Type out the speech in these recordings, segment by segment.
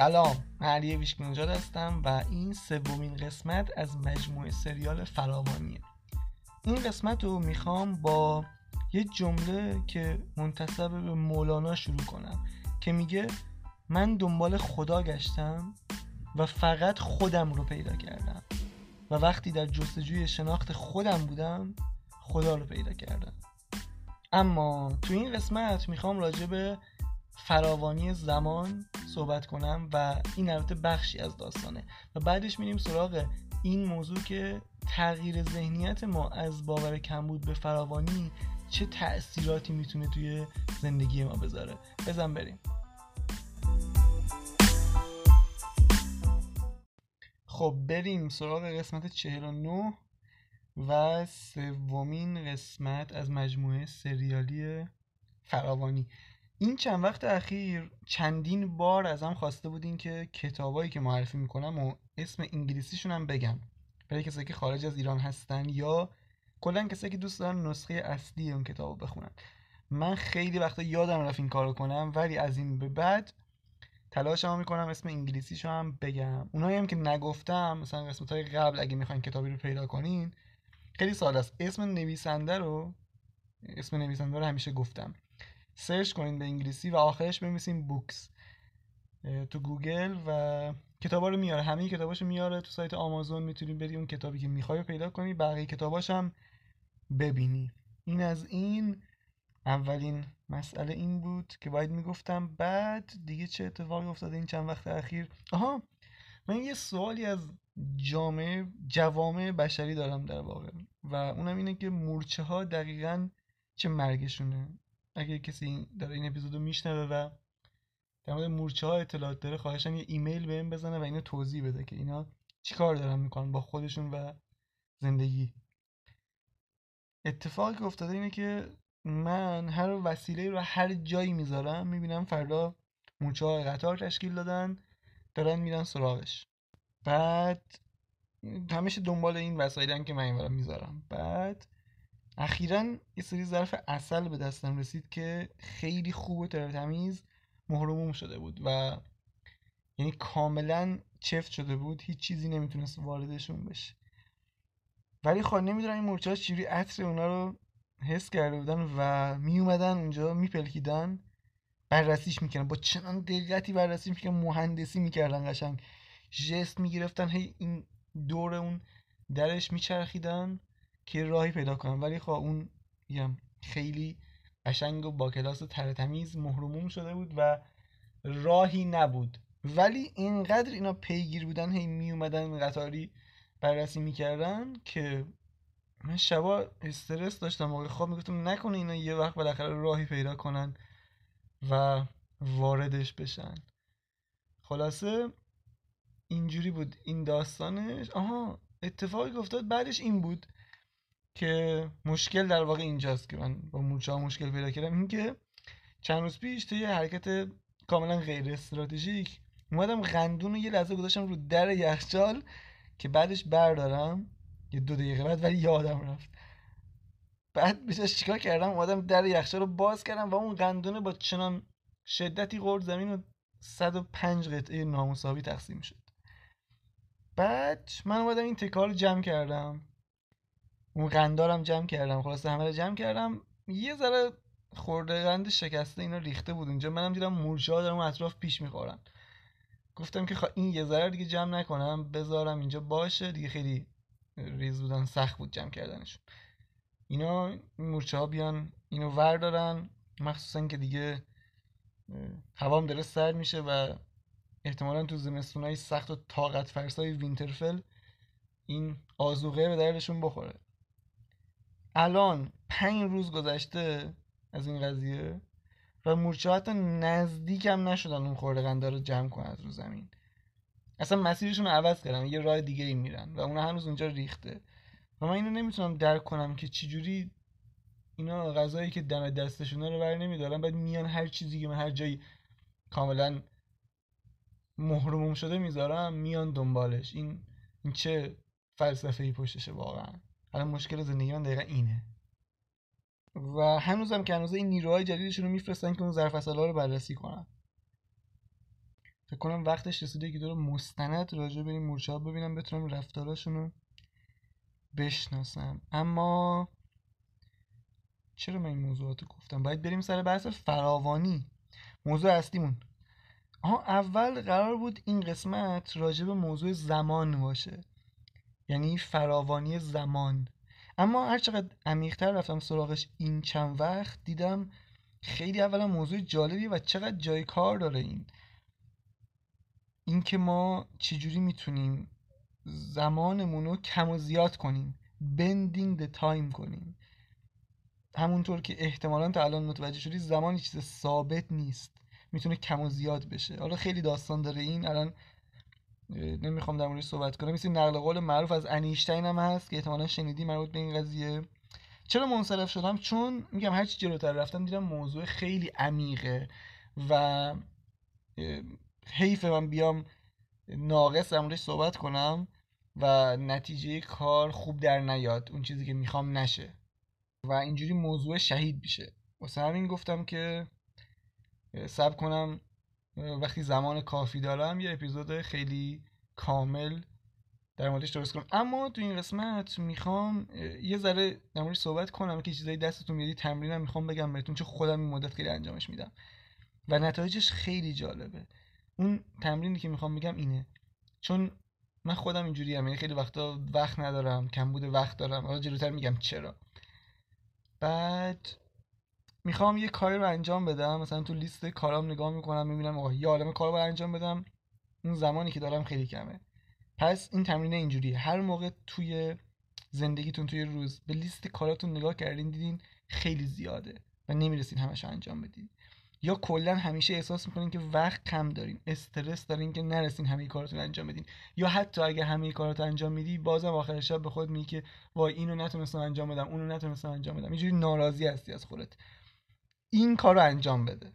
سلام علی ویشکنجاد هستم و این سومین قسمت از مجموعه سریال فراوانیه این قسمت رو می‌خوام با یه جمله که منتصب به مولانا شروع کنم که میگه من دنبال خدا گشتم و فقط خودم رو پیدا کردم و وقتی در جستجوی شناخت خودم بودم خدا رو پیدا کردم. اما تو این قسمت می‌خوام راجع به فراوانی زمان صحبت کنم و این البته بخشی از داستانه. و بعدش میریم سراغ این موضوع که تغییر ذهنیت ما از باور کمبود به فراوانی چه تأثیراتی می‌تونه توی زندگی ما بذاره. بزن بریم. خب بریم سراغ قسمت 49 و سومین قسمت از مجموعه سریالی فراوانی. این چند وقت اخیر چندین بار ازم خواسته بودین که کتابایی که معرفی می‌کنم و اسم انگلیسیشون هم بگم. برای کسایی که خارج از ایران هستن یا کلا کسایی که دوست دارن نسخه اصلی اون کتاب بخونن. من خیلی وقتا یادم رفت این کارو کنم ولی از این به بعد تلاشمو می‌کنم اسم انگلیسیشو هم بگم. اونایی هم که نگفتم مثلا قسمت های قبل اگه می‌خواین کتابی رو پیدا کنین خیلی ساده است. اسم نویسنده رو اسم نویسنده رو همیشه گفتم. search کنین به انگلیسی و آخرش بنویسین books تو گوگل و کتابا رو میاره. همه کتاباشو میاره. تو سایت آمازون می‌تونی بری اون کتابی که می‌خوای پیدا کنی. بقیه کتاباش هم ببینی. این از این. اولین مسئله این بود که باید می‌گفتم. بعد دیگه چه اتفاقی افتاده این چند وقت اخیر؟ آها من یه سوالی از جامعه جوامع بشری دارم در واقع. و اونم اینه که مورچه ها دقیقا چه مرگشونه؟ اگه کسی داره این اپیزودو میشنوه و در مورد مورچه ها اطلاعات داره خواهشم یه ایمیل بهم بزنه و اینو توضیح بده که اینا چیکار دارن می‌کنن با خودشون و زندگی. اتفاقی که افتاده اینه که من هر وسیله رو هر جایی می‌ذارم می‌بینم فردا مورچه های قطار تشکیل دادن دارن میرن سراغش. بعد همیشه دنبال این وسایلن که من اینورا می‌ذارم. بعد اخیرا یه سری ظرف اصل به دستم رسید که خیلی خوب و تمیز مهرموم شده بود و یعنی کاملا چفت شده بود. هیچ چیزی نمی‌تونست واردشون بشه. ولی خب نمی‌دونم این مرچه ها چجوری عطر اونا رو حس کرده بودن و میومدن اونجا میپلکیدن. بررسیش می‌کردن. با چنان دقتی بررسی می‌کردن. مهندسی می‌کردن قشنگ. جست می‌گرفتن. هی این دور اون درش میچرخیدن. که راهی پیدا کنن ولی خب اون میگم خیلی قشنگ و با کلاس تر تمیز مهرموم شده بود و راهی نبود. ولی اینقدر اینا پیگیر بودن هی می اومدن قطاری بررسی می‌کردن که من شبا استرس داشتم. موقع خواب می‌گفتم نکنه اینا یه وقت بالاخره راهی پیدا کنن و واردش بشن. خلاصه اینجوری بود. این داستانش آها اتفاقی افتاد بعدش این بود. که مشکل در واقع اینجاست که من با مورچه ها مشکل پیدا کردم. این که چند روز پیش توی حرکت کاملا غیر استراتژیک اومدم قندون رو یه لحظه گذاشتم رو در یخچال که بعدش بردارم. یه دو دقیقه بعد ولی یادم رفت. بعد بیشترش چیکار کردم؟ اومدم در یخچال رو باز کردم و اون قندونه با چنان شدتی قرد زمین و 105 قطعه نامساوی تقسیم شد. بعد من اومدم این تکار رو جمع کردم. اون قندارم جمع کردم خلاصه همه رو جمع کردم. یه ذره خورده قند شکسته اینا ریخته بود اونجا. منم دیدم مورچه ها دارم اطراف پیش می‌خورن. گفتم که این یه ذره دیگه جمع نکنم بذارم اینجا باشه. دیگه خیلی ریز بودن سخت بود جمع کردنشون. اینا مورچه ها بیان اینو ور دارن مخصوصا که دیگه هوام داره سرد میشه و احتمالا تو زمستونهای سخت و طاقت فرسای وینترفل این آزوقه به دردشون بخوره. الان پنج روز گذشته از این قضیه و مورچه حتی نزدیک هم نشدن اون خورده قنده رو جمع کنن رو زمین. اصلا مسیرشون رو عوض کردن یه راه دیگه ای میرن و اونا هنوز اونجا ریخته. و من اینو نمی‌تونم درک کنم که چجوری اینا غذایی که دم دستشونه رو بر نمیدارن بعد میان هر چیزی که من هر جایی کاملا محروم شده می‌ذارم میان دنبالش. این این چه فلسفه ای پشتشه واقعا؟ الان مشکل زندگی من دقیقا اینه. و هنوزم که هنوز این نیروهای جدیدشون رو میفرستن که اون ظرف رو بررسی کنن. فکر کنم وقتش رسیده که دور مستند راجع به این مورچه ها ببینم بتونم رفتاراشون رو بشناسم. اما چرا من این موضوعات گفتم؟ باید بریم سر بحث فراوانی. موضوع اصلیمون. آها اول قرار بود این قسمت راجع به موضوع زمان باشه. یعنی فراوانی زمان. اما هر چقدر عمیقتر رفتم سراغش این چند وقت دیدم خیلی اولا موضوع جالبیه و چقدر جای کار داره این. اینکه ما چجوری می‌تونیم زمانمون رو کم و زیاد کنیم bending the time کنیم. همونطور که احتمالا تا الان متوجه شدی زمان چیز ثابت نیست. می‌تونه کم و زیاد بشه. حالا خیلی داستان داره این الان نمی‌خوام در موردش صحبت کنم. مثل نقل قول معروف از انیشتین هم هست که احتمالا شنیدی مربوط به این قضیه. چرا منصرف شدم؟ چون میگم هرچی جلوتر رفتم دیدم موضوع خیلی عمیقه و حیف من بیام ناقص در صحبت کنم و نتیجه کار خوب در نیاد. اون چیزی که می‌خوام نشه. و اینجوری موضوع شهید میشه. واسه همین گفتم که سب کنم وقتی زمان کافی دارم یه اپیزود خیلی کامل در موردش درست کنم. اما تو این قسمت می‌خوام یه ذره در موردش صحبت کنم که چیزایی دستتون میادی تمرینم می‌خوام بگم بهتون چون خودم این مدت خیلی انجامش میدم. و نتایجش خیلی جالبه. اون تمرینی که می‌خوام بگم اینه. چون من خودم اینجوری هم یعنی خیلی وقتا وقت ندارم کم بوده وقت دارم. حالا جلوتر میگم چرا. بعد می‌خوام یه کاری رو انجام بدم. مثلا تو لیست کارام نگاه می‌کنم می‌بینم آقا یه عالم کار رو انجام بدم. اون زمانی که دارم خیلی کمه. پس این تمرین اینجوریه. هر موقع توی زندگیتون توی روز به لیست کاراتون نگاه کردین دیدین خیلی زیاده و نمی‌رسین همش انجام بدین. یا کلا همیشه احساس می‌کنین که وقت کم دارین استرس دارین که نرسین همه کاراتون انجام بدین. یا حتی اگه همه کاراتو انجام میدی بازم آخر شب به خود میگی که وای اینو نتونستم انجام بدم اونو نتونستم انجام بدم. اینجوری ناراضی هستی از خودت. این کار رو انجام بده.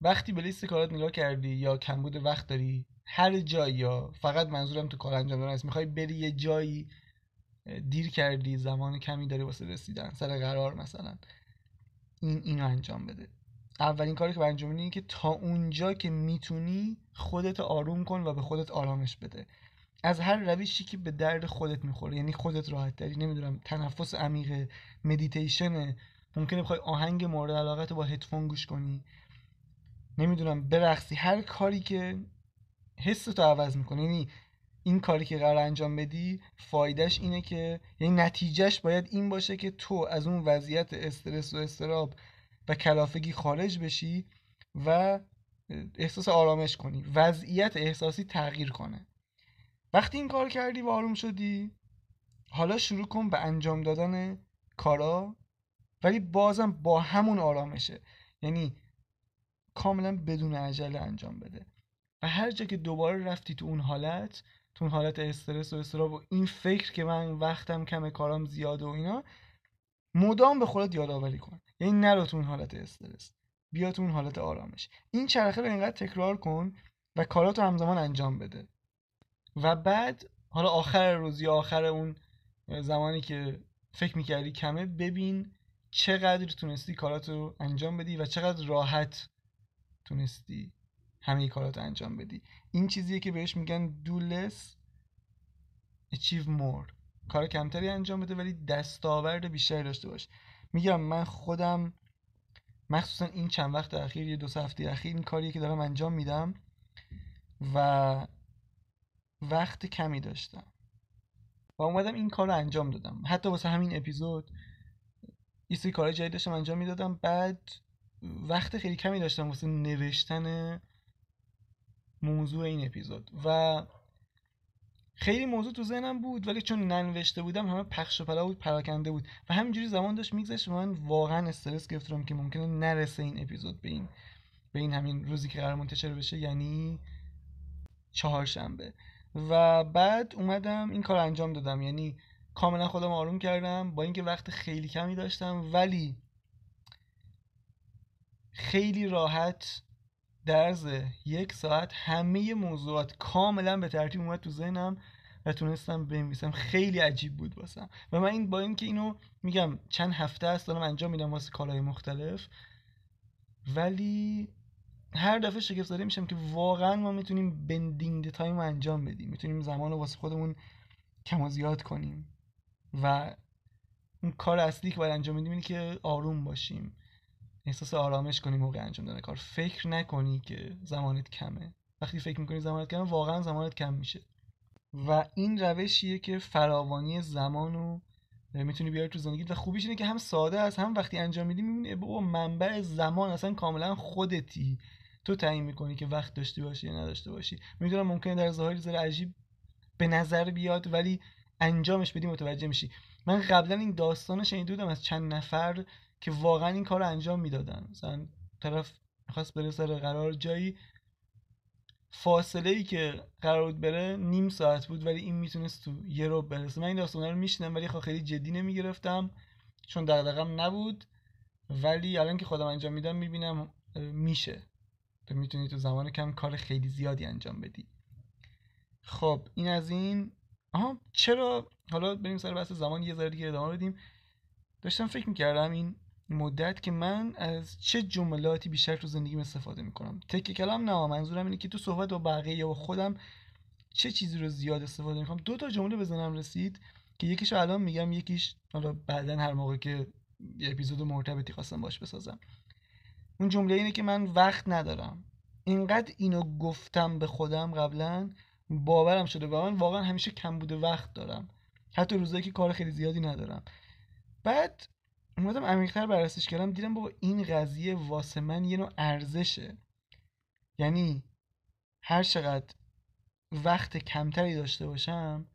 وقتی به لیست کارات نگاه کردی یا کمبود وقت داری هر جایی یا فقط منظورم تو کار انجام دادن است. می‌خوای بری یه جایی دیر کردی زمان کمی داری واسه رسیدن سر قرار مثلا. این اینو انجام بده. اولین کاری که باید انجام بدی که تا اونجا که می‌تونی خودت آروم کن و به خودت آرامش بده. از هر روشی که به درد خودت می‌خوره یعنی خودت راحت داری نمی‌دونم تنفس عمیق مدیتیشن ممکنه بخوای آهنگ مورد علاقت با هدفون گوش کنی. نمی‌دونم برقصی هر کاری که حس تو عوض می‌کنه یعنی این کاری که قرار انجام بدی فایدهش اینه که یعنی نتیجهش باید این باشه که تو از اون وضعیت استرس و اضطراب و کلافگی خارج بشی و احساس آرامش کنی وضعیت احساسی تغییر کنه. وقتی این کار کردی و آروم شدی حالا شروع کن به انجام دادن کارا ولی بازم با همون آرامشه. یعنی کاملا بدون عجله انجام بده. و هر جا که دوباره رفتی تو اون حالت تو اون حالت استرس و استراب و این فکر که من وقتم کمه کارام زیاده و اینا مدام به خودت یادآوری کن. یعنی نرو تو اون حالت استرس. بیا تو اون حالت آرامش. این چرخه رو اینقدر تکرار کن و کاراتو همزمان انجام بده. و بعد حالا آخر روز یا آخر اون زمانی که فکر می‌کردی کمه ببین چقدر تونستی کاراتو انجام بدی و چقدر راحت تونستی همه کاراتو انجام بدی. این چیزیه که بهش میگن do less achieve more. کار کمتری انجام بده ولی دستاورد بیشتری داشته باش. میگم من خودم مخصوصا این چند وقت اخیر یه دو هفته اخیر این کاریه که دارم انجام میدم و وقت کمی داشتم. و اومدم این کار رو انجام دادم. حتی واسه همین اپیزود یه سری کارهای جدید داشتم انجام می‌دادم. بعد وقت خیلی کمی داشتم واسه نوشتن موضوع این اپیزود و خیلی موضوع تو ذهنم بود ولی چون ننوشته بودم همه پخش و پلا بود پراکنده بود و همینجوری زمان داشت میگذشت من واقعا استرس گرفتم که ممکنه نرسه این اپیزود به این به این همین روزی که قرار منتشر بشه یعنی چهارشنبه. و بعد اومدم این کار انجام دادم. یعنی کاملا خودم آروم کردم با اینکه وقت خیلی کمی داشتم ولی خیلی راحت درز یک ساعت همه موضوعات کاملا به ترتیب اومد تو ذهنم و تونستم بنویسم. خیلی عجیب بود واسم. و من این با اینکه اینو میگم چند هفته است دارم انجام میدم واسه کالای مختلف ولی هر دفعه شگفت زده میشم که واقعا ما می‌تونیم بندینگ تایم رو انجام بدیم. می‌تونیم زمان رو واسه خودمون کم و زیاد کنیم. و اون کار اصلی که باید انجام بدیم اینه که آروم باشیم. احساس آرامش کنی موقع انجام دادن کار. فکر نکنی که زمانت کمه. وقتی فکر می‌کنی زمانت کمه واقعا زمانت کم میشه. و این روشیه که فراوانی زمان رو می‌تونی بیاری تو زندگی و خوبیش اینه که هم ساده است هم وقتی انجام میدی می‌بینی بابا منبع زمان اصلا کاملا خودتی. تو تعیین می‌کنی که وقت داشته باشی یا نداشته باشی. می‌دونم ممکنه در ظاهر ذره عجیب به نظر بیاد ولی انجامش بدی متوجه میشی. من قبلا این داستان شنیده بودم از چند نفر که واقعا این کار رو انجام می‌دادن. مثلا طرف می‌خواست بره سر قرار جایی. فاصله ای که قرار بود بره نیم ساعت بود ولی این می‌تونست تو یه رو برسه. من این داستان رو میشنم ولی خب خیلی جدی نمی‌گرفتم. چون دغدغم نبود. ولی الان که خودم انجام میدم می‌بینم میشه. تو می‌تونی تو زمان کم کار خیلی زیادی انجام بدی. خب این از این. آها چرا؟ حالا بریم سر بحث زمان یه ذره دیگه ادامه بدیم. داشتم فکر می‌کردم این مدت که من از چه جملاتی بیشتر تو زندگیم استفاده می‌کنم. تک کلام نه منظورم اینه که تو صحبت با بقیه یا با خودم چه چیزی رو زیاد استفاده می‌کنم. دو تا جمله بزنم رسید که یکیش الان میگم یکیش حالا بعدا هر موقع که یه اپیزود مرتبطی خواستم باش بسازم. اون جمله اینه که من وقت ندارم. اینقدر اینو گفتم به خودم قبلا باورم شده و من واقعا همیشه کم بوده وقت دارم. حتی روزایی که کار خیلی زیادی ندارم. بعد اومدم عمیق‌تر بررسیش کردم دیدم بابا این قضیه واسه من یه نوع ارزشه. یعنی هر چقدر وقت کمتری داشته باشم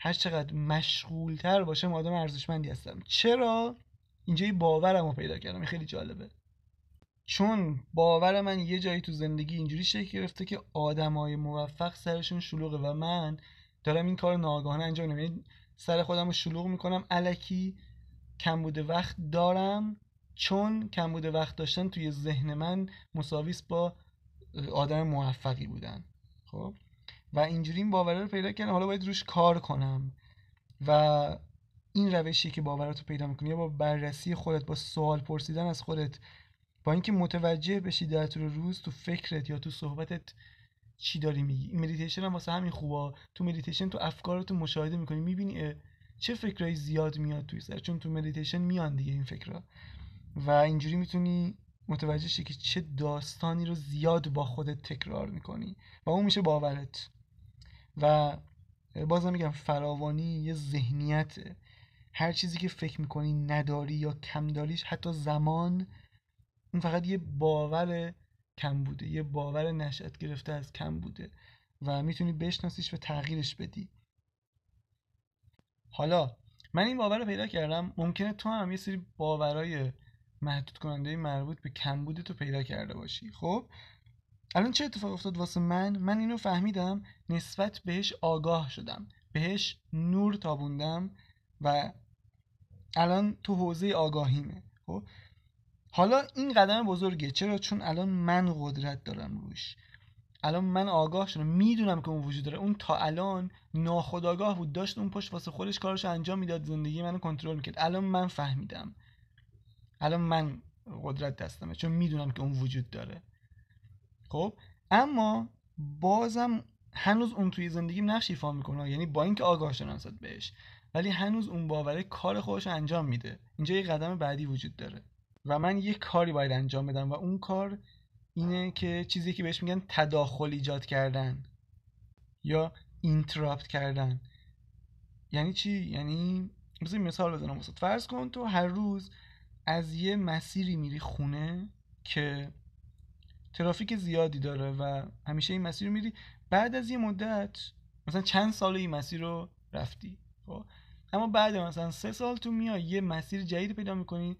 هر چقدر مشغولتر باشم آدم ارزشمندی هستم. چرا؟ اینجا باورم رو پیدا کردم. خیلی جالبه. چون باور من یه جایی تو زندگی اینجوری شکل گرفته که آدمای موفق سرشون شلوغه و من دارم این کار ناگهانه انجام میدم. یعنی سر خودم رو شلوغ می‌کنم. علکی کم بوده وقت دارم چون کم بوده وقت داشتن توی ذهن من مساویس با آدم موفقی بودن. خب؟ و اینجوری این باوره رو پیدا کردم. حالا باید روش کار کنم. و این روشی که باورات رو پیدا می‌کنی یا با بررسی خودت با سوال پرسیدن از خودت با اینکه متوجه بشی در طول روز تو فکرت یا تو صحبتت چی داری میگی. مدیتیشن هم واسه همین خوبه. تو مدیتیشن تو افکارتو مشاهده می‌کنی. می‌بینی چه فکرایی زیاد میاد توی سر. چون تو مدیتیشن میان دیگه این فکرها. و اینجوری می‌تونی متوجه شی که چه داستانی رو زیاد با خودت تکرار می‌کنی. و اون میشه باورت. و بازم میگم فراوانی یه ذهنیته. هر چیزی که فکر می‌کنی نداری یا کم داریش حتی زمان اون فقط یه باور کم بوده یه باور نشأت گرفته از کم بوده و می‌تونی بشناسیش و تغییرش بدی. حالا من این باور رو پیدا کردم ممکنه تو هم یه سری باورای محدود کننده مربوط به کمبود تو پیدا کرده باشی. خب؟ الان چه اتفاق افتاد واسه من؟ من اینو فهمیدم نسبت بهش آگاه شدم. بهش نور تابوندم و الان تو حوزه آگاهیمه. خب؟ حالا این قدم بزرگه چرا؟ چون الان من قدرت دارم روش. الان من آگاه شدم می‌دونم که اون وجود داره. اون تا الان ناخداگاه بود. داشت اون پشت واسه خودش کارش انجام می‌داد. زندگی منو کنترل می‌کرد. الان من فهمیدم. الان من قدرت دستمه. چون می‌دونم که اون وجود داره. خب؟ اما بازم هنوز اون توی زندگی نقش ایفا می‌کنه. یعنی با اینکه آگاه شدم بهش. ولی هنوز اون باوره کار خودش انجام میده. اینجا یه قدم بعدی وجود داره. و من یه کاری باید انجام بدم و اون کار اینه که چیزی که بهش میگن تداخل ایجاد کردن یا اینتراپت کردن. یعنی چی؟ یعنی بذار مثال بزنم واسه فرض کن تو هر روز از یه مسیری میری خونه که ترافیک زیادی داره و همیشه این مسیر رو میری بعد از یه مدت مثلا چند سال این مسیر رو رفتی خب؟ اما بعد مثلا سه سال تو میای یه مسیر جدید پیدا می‌کنی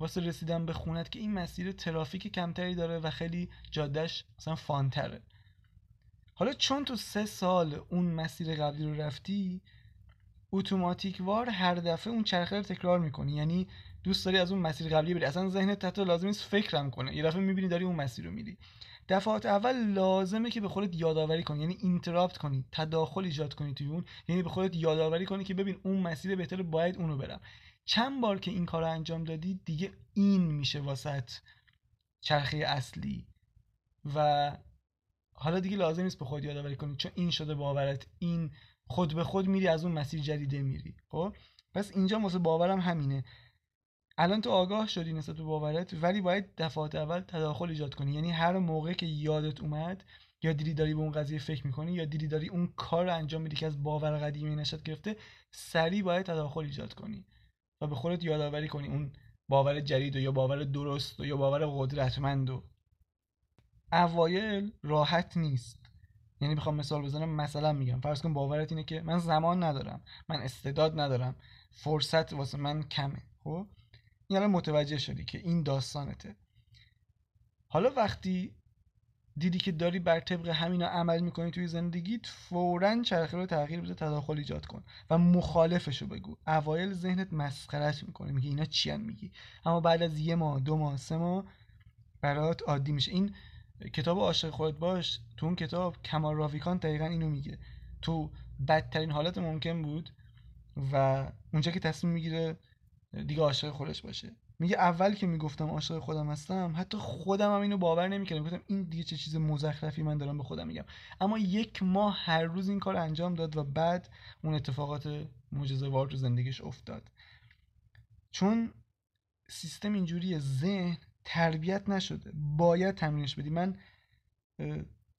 واسه رسیدن به خونت که این مسیر ترافیک کمتری داره و خیلی جادهش مثلا فانتره. حالا چون تو سه سال اون مسیر قبلی رو رفتی اتوماتیک وار هر دفعه اون چرخه رو تکرار می‌کنی. یعنی دوست داری از اون مسیر قبلی بری. اصلا ذهنت حتی لازم نیست فکرم کنه. یه دفعه می‌بینی داری اون مسیر رو میری. دفعات اول لازمه که به خودت یادآوری کنی یعنی اینتراپت کنی تداخل ایجاد کنی توی اون یعنی به خودت یادآوری کنی که ببین اون مسیر بهتره باید اونو برم. چند بار که این کار انجام دادی دیگه این میشه واسط چرخه اصلی. و حالا دیگه لازم نیست به خود یادآوری کنی چون این شده باورت این خود به خود میری از اون مسیر جدیده میری. خب؟ پس اینجا واسه باورم همینه. الان تو آگاه شدی نسبت به باورت ولی باید دفعات اول تداخل ایجاد کنی. یعنی هر موقع که یادت اومد یا دیدی داری به اون قضیه فکر می‌کنی یا دیدی داری اون کار رو انجام میدی که از باور قدیمی نشد گرفته سریع باید تداخل ایجاد کنی و به خودت یادآوری کنی اون باور جدید و یا باور درست و یا باور قدرتمند و. اوایل راحت نیست. یعنی بخوام مثال بزنم مثلا میگم فرض کن باورت اینه که من زمان ندارم من استعداد ندارم فرصت واسه من کمه خب؟ این الان متوجه شدی که این داستانته. حالا وقتی دیدی که داری بر طبق همینا عمل می‌کنی توی زندگیت فورا چرخه رو تغییر بده تداخل ایجاد کن و مخالفشو بگو. اوایل ذهنت مسخرت می‌کنه میگه اینا چی میگی؟ اما بعد از یه ماه دو ماه سه ماه برات عادی میشه. این کتاب عاشق خودت باش. تو اون کتاب کمال راویکان دقیقا اینو میگه. تو بدترین حالت ممکن بود و اونجا که تصمیم می‌گیره دیگه عاشق خودش باشه. میگه اول که می‌گفتم عاشق خودم هستم حتی خودم هم اینو باور نمی‌کردم. گفتم این دیگه چه چیز مزخرفی من دارم به خودم میگم. اما یک ماه هر روز این کار انجام داد و بعد اون اتفاقات معجزه وار تو زندگیش افتاد. چون سیستم اینجوری ذهن تربیت نشده. باید تمرینش بدی. من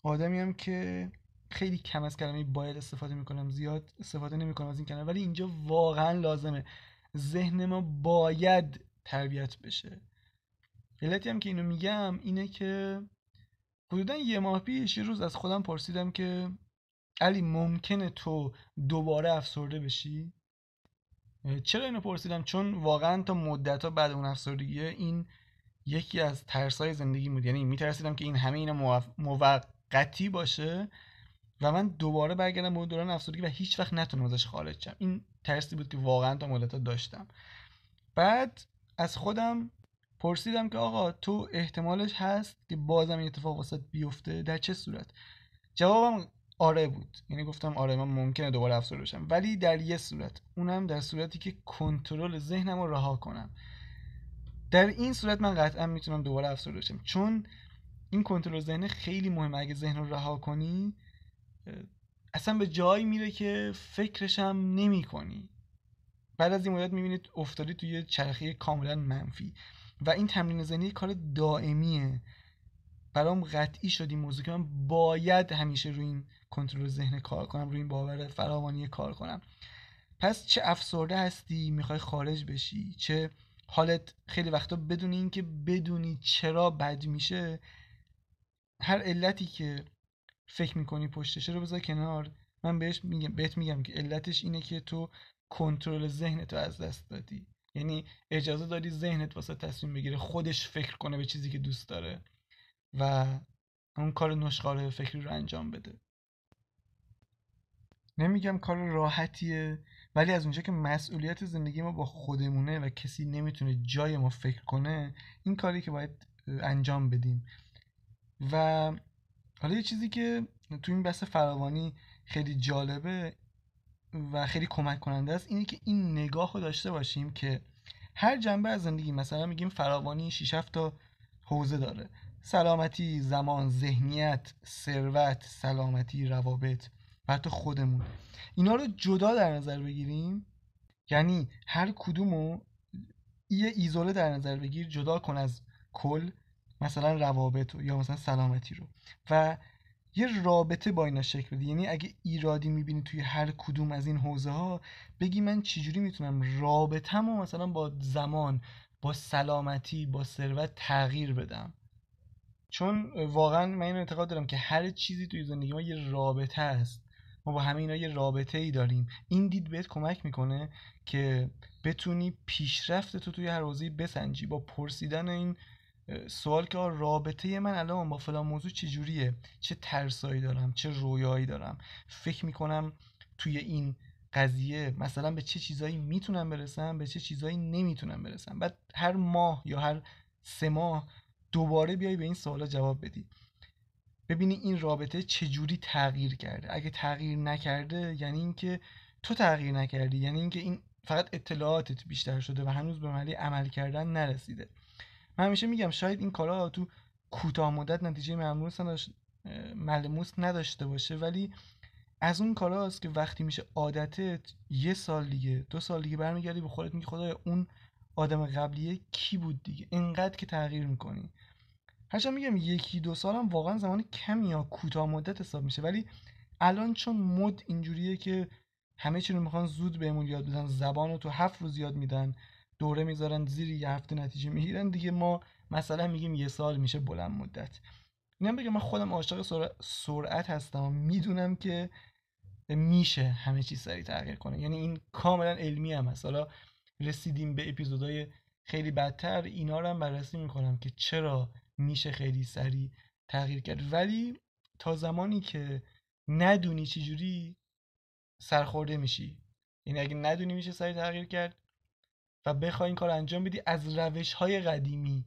آدمی هم که خیلی کم از کلمه باید استفاده می‌کنم زیاد استفاده نمی‌کنم از این کلمه ولی اینجا واقعا لازمه. ذهن ما باید تربیت بشه. علتی هم که اینو میگم اینه که حدودا یه ماه پیش یه روز از خودم پرسیدم که علی ممکنه تو دوباره افسرده بشی؟ چرا اینو پرسیدم؟ چون واقعا تا مدت ها بعد اون افسردگیه این یکی از ترسای زندگی بود. یعنی میترسیدم که این همه اینا موقتی باشه و من دوباره برگردم به دوران افسردگی و هیچ وقت نتونم ازش خارج شم. این ترسی بود که واقعا تا داشتم. بعد از خودم پرسیدم که آقا تو احتمالش هست که بازم این اتفاق واسط بیفته؟ در چه صورت؟ جوابم آره بود. یعنی گفتم آره من ممکنه دوباره افسرده بشم. ولی در یه صورت. اونم در صورتی که کنترل ذهنم رو رها کنم. در این صورت من قطعا می‌تونم دوباره افسرده بشم. چون این کنترل ذهن خیلی مهمه. اگه ذهن رو رها کنی اصلا به جایی میره که فکرش هم نمی کنی بعد از این مدت می‌بینید افتادی توی چرخه کاملا منفی و این تمرین ذهنی کار دائمیه. برام قطعی شد این موضوع که من باید همیشه روی این کنترل ذهن کار کنم روی این باور فراوانی کار کنم. پس چه افسرده هستی می‌خوای خارج بشی چه حالت خیلی وقتا بدون اینکه بدونی چرا بد میشه هر علتی که فکر می‌کنی پشتشه رو بذار کنار؟ من بهش میگم بهت میگم که علتش اینه که تو کنترل ذهنتو از دست دادی. یعنی اجازه دادی ذهنت واسه تصمیم بگیره خودش فکر کنه به چیزی که دوست داره و اون کار نشخاره فکری رو انجام بده. نمیگم کار راحتیه ولی از اونجا که مسئولیت زندگی ما با خودمونه و کسی نمی‌تونه جای ما فکر کنه این کاری که باید انجام بدیم. و حالا یه چیزی که تو این بحث فراوانی خیلی جالبه و خیلی کمک کننده است اینه که این نگاه رو داشته باشیم که هر جنبه از زندگی مثلا میگیم فراوانی 6 تا حوزه داره. سلامتی زمان ذهنیت ثروت سلامتی روابط و حتی خودمون. اینا رو جدا در نظر بگیریم یعنی هر کدومو یه ایزوله در نظر بگیر جدا کن از کل مثلا روابط یا مثلا سلامتی رو. و یه رابطه با اینا شکل بده. یعنی اگه ایرادی می‌بینی توی هر کدوم از این حوزه ها بگی من چجوری می‌تونم رابطم و مثلا با زمان با سلامتی با ثروت تغییر بدم؟ چون واقعا من این اعتقاد دارم که هر چیزی توی زندگی ما یه رابطه است. ما با همه اینا یه رابطه ای داریم. این دید بهت کمک می‌کنه که بتونی پیشرفت تو توی هر حوزه‌ای بسنجی با پرسیدن این سوال که رابطه من الان با فلان موضوع چجوریه؟ چه ترسایی دارم؟ چه رویایی دارم؟ فکر می‌کنم توی این قضیه مثلا به چه چیزایی می‌تونم برسم به چه چیزایی نمی‌تونم برسم؟ بعد هر ماه یا هر سه ماه دوباره بیای به این سوالا جواب بدی. ببینی این رابطه چجوری تغییر کرده. اگه تغییر نکرده یعنی اینکه تو تغییر نکردی یعنی اینکه این فقط اطلاعاتت بیشتر شده و هنوز به مرحله عمل کردن نرسیده. من همیشه میگم شاید این کارا تو کوتاه مدت نتیجه ملموس نداشت ملموس نداشته باشه ولی از اون کاراست که وقتی میشه عادتت یه سال دیگه دو سال دیگه برمیگردی به خودت میگی خدایا اون آدم قبلیه کی بود دیگه؟ اینقدر که تغییر می‌کنی. هرچند میگم یکی دو سال هم واقعا زمان کمی یا کوتاه مدت حساب میشه ولی الان چون مد اینجوریه که همه چی رو می‌خوان زود بهمون یاد بدن زبان رو تو هفت روز یاد میدن دوره می‌ذارن زیر یه هفته نتیجه می‌گیرن. دیگه ما مثلا میگیم یه سال میشه بلند مدت. اینم بگم من خودم عاشق سرعت هستم می‌دونم که میشه همه چیز سریع تغییر کنه. یعنی این کاملا علمی هم هست. حالا رسیدیم به اپیزودهای خیلی بدتر. اینا رو هم بررسی می‌کنم که چرا میشه خیلی سریع تغییر کرد. ولی تا زمانی که ندونی چجوری سرخورده میشی. یعنی اگه ندونی میشه سریع تغییر کرد و بخوای این کار انجام بدی از روش های قدیمی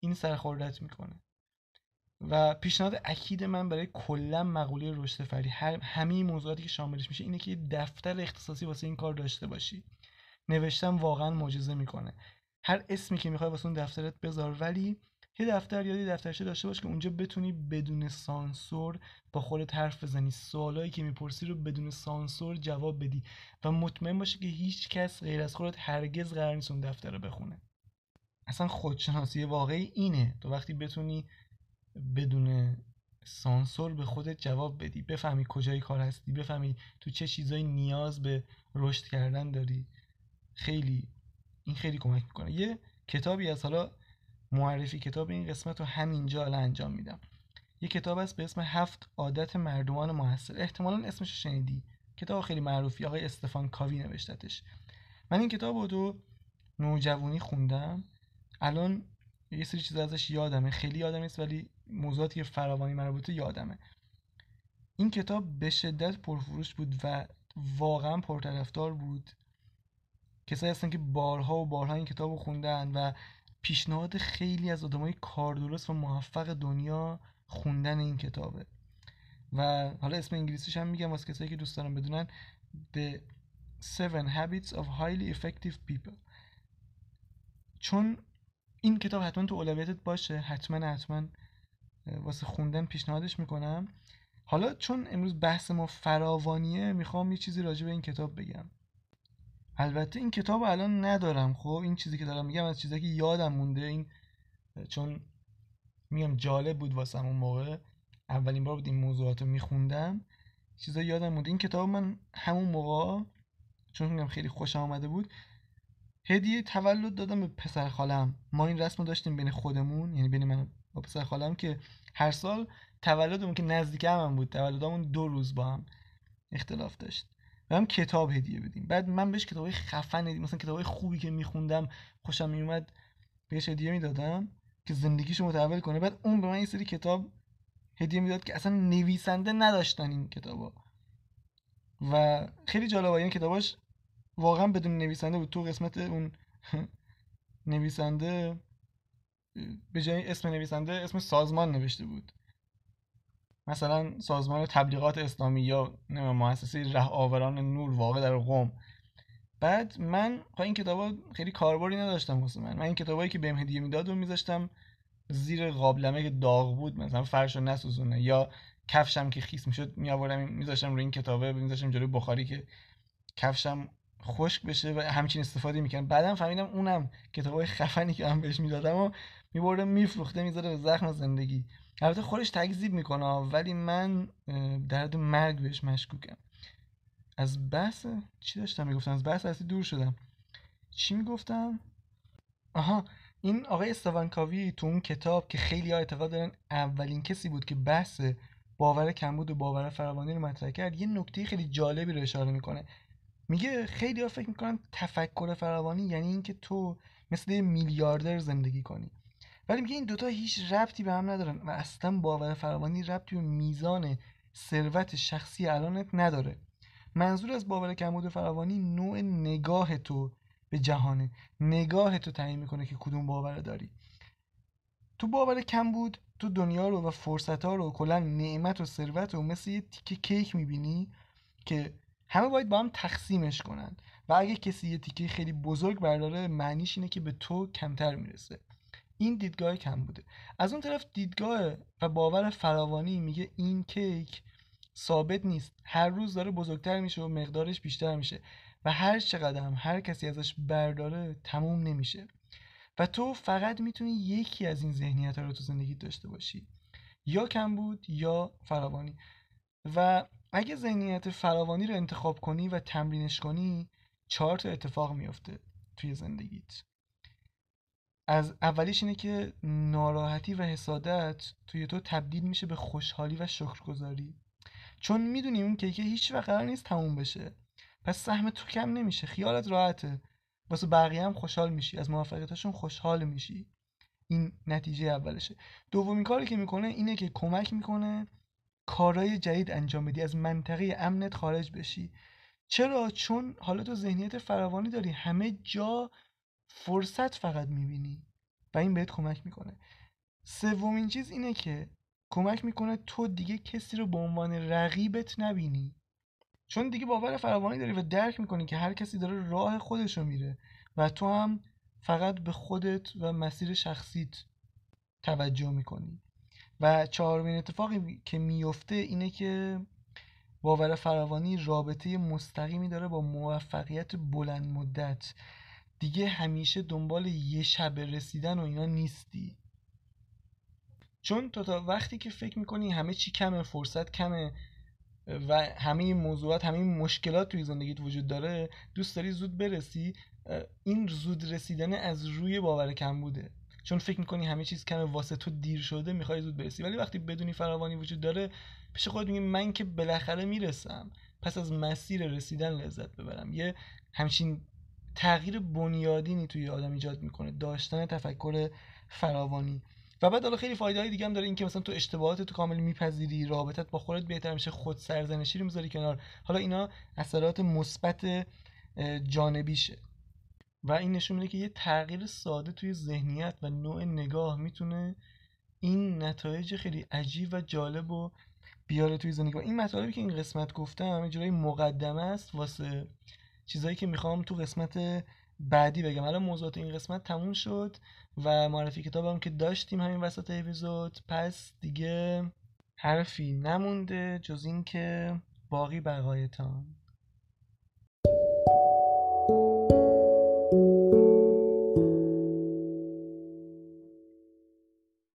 این سرخوردت می‌کنه. و پیشنهاد اکید من برای کلا مقوله رشد فردی هر همه موضوعاتی که شاملش میشه اینه که دفتر اختصاصی واسه این کار داشته باشی. نوشتم واقعا معجزه می‌کنه. هر اسمی که می‌خوای واسه اون دفترت بذار ولی یه دفتر یا یه دفترچه داشته باش که اونجا بتونی بدون سانسور با خودت حرف بزنی. سوالایی که می‌پرسی رو بدون سانسور جواب بدی و مطمئن باشه که هیچ کس غیر از خودت هرگز قرار نیست اون دفتر رو بخونه. اصلا خودشناسی واقعی اینه. تو وقتی بتونی بدون سانسور به خودت جواب بدی بفهمی کجای کار هستی بفهمی تو چه چیزایی نیاز به رشد کردن داری خیلی این خیلی کمک می‌کنه. یه کتابی از حالا معرفی کتاب این قسمت رو همینجا الان انجام میدم. یه کتاب است به اسم هفت عادت مردمان موثر احتمالا اسمش شنیدی. کتاب خیلی معروفی. آقای استفان کاوی نوشتتش. من این کتاب رو نوجوانی خوندم. الان یه سری چیز ازش یادمه. خیلی یادم نیست ولی موضوعاتی که فراوانی مربوطه یادمه. این کتاب به شدت پرفروش بود و واقعا پرطرفدار بود. کسایی هستن که بارها و بارها این کتاب رو خوندن و پیشنهاد خیلی از آدمای کاردرست و موفق دنیا خوندن این کتابه. و حالا اسم انگلیسیش هم میگم واسه کسایی که دوست دارن بدونن The Seven Habits of Highly Effective People. چون این کتاب حتما تو اولویتت باشه حتما حتما واسه خوندن پیشنهادش می‌کنم. حالا چون امروز بحث ما فراوانیه می‌خوام یه چیزی راجع به این کتاب بگم. البته این کتاب الان ندارم. خب این چیزی که دارم میگم از چیزی که یادم مونده این چون میگم جالب بود واسم اون موقع. اولین بار بود این موضوعات رو میخوندم. چیزا یادم مونده. این کتاب من همون موقع چون میگم خیلی خوش آمده بود هدیه تولد دادم به پسر خالم. ما این رسم داشتیم بین خودمون یعنی بین من با پسر خالم که هر سال تولدمون که نزدیک هم, بود. تولدمون دو روز با هم اختلاف داشت. و کتاب هدیه بدیم. بعد من بهش کتابای خفن مثلا کتابای خوبی که میخوندم خوشم میومد بهش هدیه می‌دادم که زندگیشو متحول کنه. بعد اون به من یه سری کتاب هدیه می‌داد که اصلا نویسنده نداشتن این کتابا. و خیلی جالبه این کتاباش واقعا بدون نویسنده بود. تو قسمت اون نویسنده به جای اسم نویسنده اسم سازمان نوشته بود. مثلا سازمان تبلیغات اسلامی یا مؤسسه ره آوران نور واقع در قوم. بعد من این کتابا خیلی کاربردی نداشتم واسه من. من این کتابایی که بهم هدیه می‌داد و میذاشتم زیر قابلمه که داغ بود مثلا فرشو نسوزونه یا کفشم که خیس می‌شد میآوردم میذاشتم روی این کتابه میذاشتم جلوی بخاری که کفشم خشک بشه و همچین استفاده می‌کنم بعدم فهمیدم اونم کتابای خفنی که من بهش می‌دادم و میبردم میفروخته می‌ذاره به زخم زندگی. البته خودش تکذیب می‌کنه ولی من درد مرگ بهش مشکوکم. از بحث چی داشتم می‌گفتم؟ از بحث اصلی دور شدم. چی می‌گفتم؟ آها این آقای استوانکاوی تو اون کتاب که خیلی ها اعتقاد دارن اولین کسی بود که بحث باور کمبود و باور فراوانی رو مطرح کرد یه نکته خیلی جالبی رو اشاره می‌کنه. میگه خیلی ها فکر می‌کنن تفکر فراوانی یعنی اینکه تو مثل یه میلیاردر زندگی کنی. ولی میگه این دوتا هیچ ربطی به هم ندارن و اصلا باور فراوانی ربطی به میزان ثروت شخصی الانت نداره. منظور از باور کمبود فراوانی نوع نگاه تو به جهانه. نگاه تو تعیین می‌کنه که کدوم باور داری. تو باور کم بود تو دنیا رو و فرصت ها رو کلا نعمت و ثروت رو مثل یه تیکه کیک می‌بینی که همه باید با هم تقسیمش کنن. و اگه کسی یه تیکه خیلی بزرگ برداره معنیش اینه که به تو کمتر می‌رسه. این دیدگاه کم بوده. از اون طرف دیدگاه و باور فراوانی میگه این کیک ثابت نیست. هر روز داره بزرگتر میشه و مقدارش بیشتر میشه و هر چقدر هم هر کسی ازش برداره تموم نمیشه. و تو فقط می‌تونی یکی از این ذهنیت رو تو زندگی داشته باشی. یا کم بود یا فراوانی. و اگه ذهنیت فراوانی رو انتخاب کنی و تمرینش کنی چهار تا اتفاق میفته توی زندگیت. از اولیش اینه که ناراحتی و حسادت توی تو تبدیل میشه به خوشحالی و شکرگزاری. چون می‌دونی اون کیکه هیچ وقت قرار نیست تموم بشه. پس سهم تو کم نمیشه. خیالت راحته. واسه بقیه هم خوشحال میشی. از موفقیتاشون خوشحال میشی. این نتیجه اولشه. دومین کاری که می‌کنه اینه که کمک می‌کنه کارهای جدید انجام بدی. از منطقه امنت خارج بشی. چرا؟ چون حالا تو ذهنیت فراوانی داری. همه جا فرصت فقط می‌بینی و این بهت کمک می‌کنه. سومین چیز اینه که کمک می‌کنه تو دیگه کسی رو به عنوان رقیبت نبینی. چون دیگه باور فراوانی داری و درک می‌کنی که هر کسی داره راه خودش رو میره و تو هم فقط به خودت و مسیر شخصیت توجه می‌کنی. و چهارمین اتفاقی که میفته اینه که باور فراوانی رابطه مستقیمی داره با موفقیت بلند مدت دیگه همیشه دنبال یه شب رسیدن و اینا نیستی. چون تو تا وقتی که فکر می‌کنی همه چی کمه فرصت کمه و همه این موضوعات همه این مشکلات توی زندگیت وجود داره دوست داری زود برسی این زود رسیدن از روی باور کم بوده. چون فکر می‌کنی همه چیز کمه واسه تو دیر شده می‌خوای زود برسی. ولی وقتی بدونی فراوانی وجود داره پیش خودت میگی من که بالاخره می‌رسم. پس از مسیر رسیدن لذت ببرم. یه همچین تغییر بنیادینی توی آدم ایجاد می‌کنه. داشتن تفکر فراوانی. و بعد حالا خیلی فایده های دیگه هم داره اینکه مثلا تو اشتباهات تو کامل میپذیری رابطت با خودت بهتر میشه خود سرزنشی رو می‌ذاری کنار. حالا اینا اثرات مثبت جانبیشه. و این نشون میده که یه تغییر ساده توی ذهنیت و نوع نگاه می‌تونه این نتایج خیلی عجیب و جالب و بیاره توی زندگی. و این مطالبی که این قسمت گفتم یه مقدمه است واسه چیزایی که می‌خوام تو قسمت بعدی بگم. الان موضوعات این قسمت تموم شد و معرفی کتابم که داشتیم همین وسط اپیزود پس دیگه حرفی نمونده جز اینکه باقی بقایتان.